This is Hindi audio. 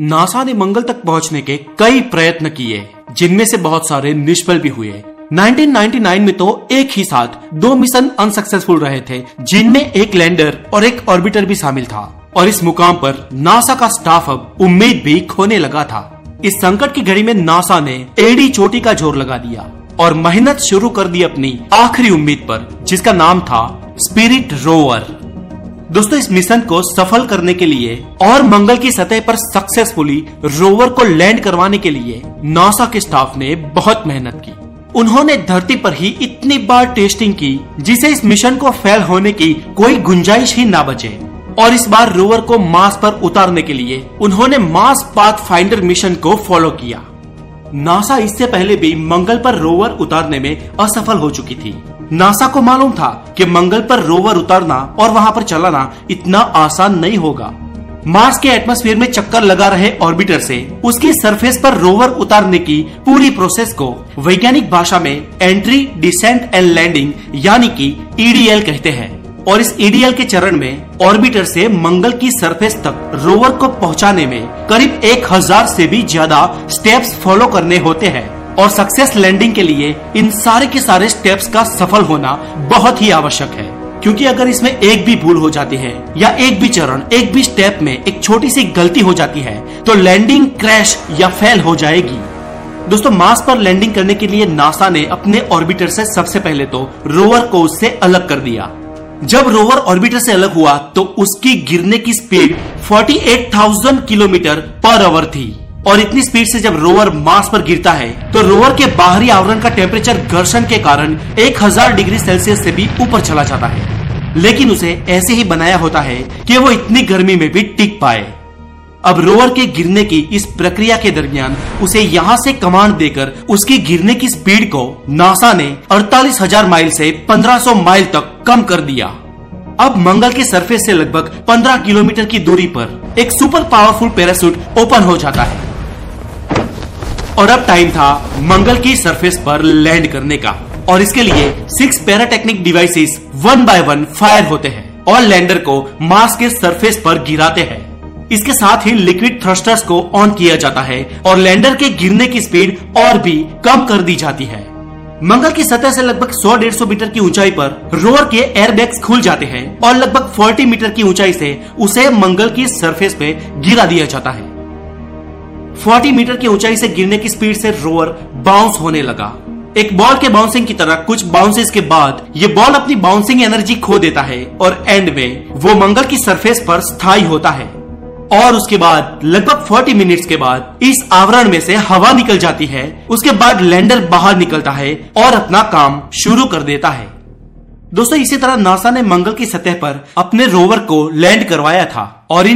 नासा ने मंगल तक पहुँचने के कई प्रयत्न किए, जिनमें से बहुत सारे निष्फल भी हुए। 1999 में तो एक ही साथ दो मिशन अनसक्सेसफुल रहे थे, जिनमें एक लैंडर और एक ऑर्बिटर भी शामिल था। और इस मुकाम पर नासा का स्टाफ अब उम्मीद भी खोने लगा था। इस संकट की घड़ी में नासा ने एडी चोटी का ज़ोर लगा दिया और मेहनत शुरू कर दी अपनी आखिरी उम्मीद पर, जिसका नाम था स्पिरिट रोवर। दोस्तों, इस मिशन को सफल करने के लिए और मंगल की सतह पर सक्सेसफुली रोवर को लैंड करवाने के लिए नासा के स्टाफ ने बहुत मेहनत की। उन्होंने धरती पर ही इतनी बार टेस्टिंग की, जिसे इस मिशन को फेल होने की कोई गुंजाइश ही ना बचे। और इस बार रोवर को मास पर उतारने के लिए उन्होंने मास पाथ फाइंडर मिशन को फॉलो किया। नासा इससे पहले भी मंगल पर रोवर उतारने में असफल हो चुकी थी। नासा को मालूम था कि मंगल पर रोवर उतरना और वहाँ पर चलाना इतना आसान नहीं होगा। मार्स के एटमॉस्फेयर में चक्कर लगा रहे ऑर्बिटर से उसकी सरफेस पर रोवर उतारने की पूरी प्रोसेस को वैज्ञानिक भाषा में एंट्री, डिसेंट एंड लैंडिंग यानी कि ईडीएल कहते हैं। और इस ईडीएल के चरण में ऑर्बिटर से मंगल की सरफेस तक रोवर को पहुँचाने में करीब एक हज़ार से भी ज़्यादा स्टेप्स फॉलो करने होते हैं। और सक्सेस लैंडिंग के लिए इन सारे के सारे स्टेप्स का सफल होना बहुत ही आवश्यक है। क्योंकि अगर इसमें एक भी भूल हो जाती है या एक भी चरण एक भी स्टेप में एक छोटी सी गलती हो जाती है तो लैंडिंग क्रैश या फेल हो जाएगी। दोस्तों मार्स पर लैंडिंग करने के लिए नासा ने अपने ऑर्बिटर से सबसे पहले तो रोवर को उससे अलग कर दिया। जब रोवर ऑर्बिटर से अलग हुआ तो उसकी गिरने की स्पीड 48,000 किलोमीटर पर आवर थी। और इतनी स्पीड से जब रोवर मार्स पर गिरता है तो रोवर के बाहरी आवरण का टेम्परेचर घर्षण के कारण 1000 डिग्री सेल्सियस से भी ऊपर चला जाता है। लेकिन उसे ऐसे ही बनाया होता है कि वो इतनी गर्मी में भी टिक पाए। अब रोवर के गिरने की इस प्रक्रिया के दरमियान उसे यहाँ से कमांड देकर उसकी गिरने की स्पीड को नासा ने 48,000 माइल से 1500 माइल तक कम कर दिया। अब मंगल के सरफेस से लगभग 15 किलोमीटर की दूरी पर एक सुपर पावरफुल पैरासूट ओपन हो जाता है। और अब टाइम था मंगल की सरफेस पर लैंड करने का। और इसके लिए six pyrotechnic devices one by one fire होते हैं और लैंडर को मार्स के सरफेस पर गिराते हैं। इसके साथ ही लिक्विड थ्रस्टर्स को ऑन किया जाता है और लैंडर के गिरने की स्पीड और भी कम कर दी जाती है। मंगल की सतह से लगभग 100-150 मीटर की ऊंचाई पर रोवर के एयरबैग्स खुल जाते हैं और लगभग 40 मीटर की ऊंचाई से उसे मंगल की सरफेस पे गिरा दिया जाता है। 40 मीटर की ऊंचाई से गिरने की स्पीड से रोवर बाउंस होने लगा। एक बॉल के बाउंसिंग की तरह कुछ बाउंसेस के बाद ये बॉल अपनी बाउंसिंग एनर्जी खो देता है और एंड में वो मंगल की सरफेस पर स्थायी होता है। और उसके बाद, लगभग 40 मिनट्स के बाद, इस आवरण में से हवा निकल जाती है, उसके बाद लैंडर बाहर निकलता है और अपना काम शुरू कर देता है। दोस्तों, इसी तरह नासा ने मंगल की सतह पर अपने रोवर को लैंड करवाया था और इन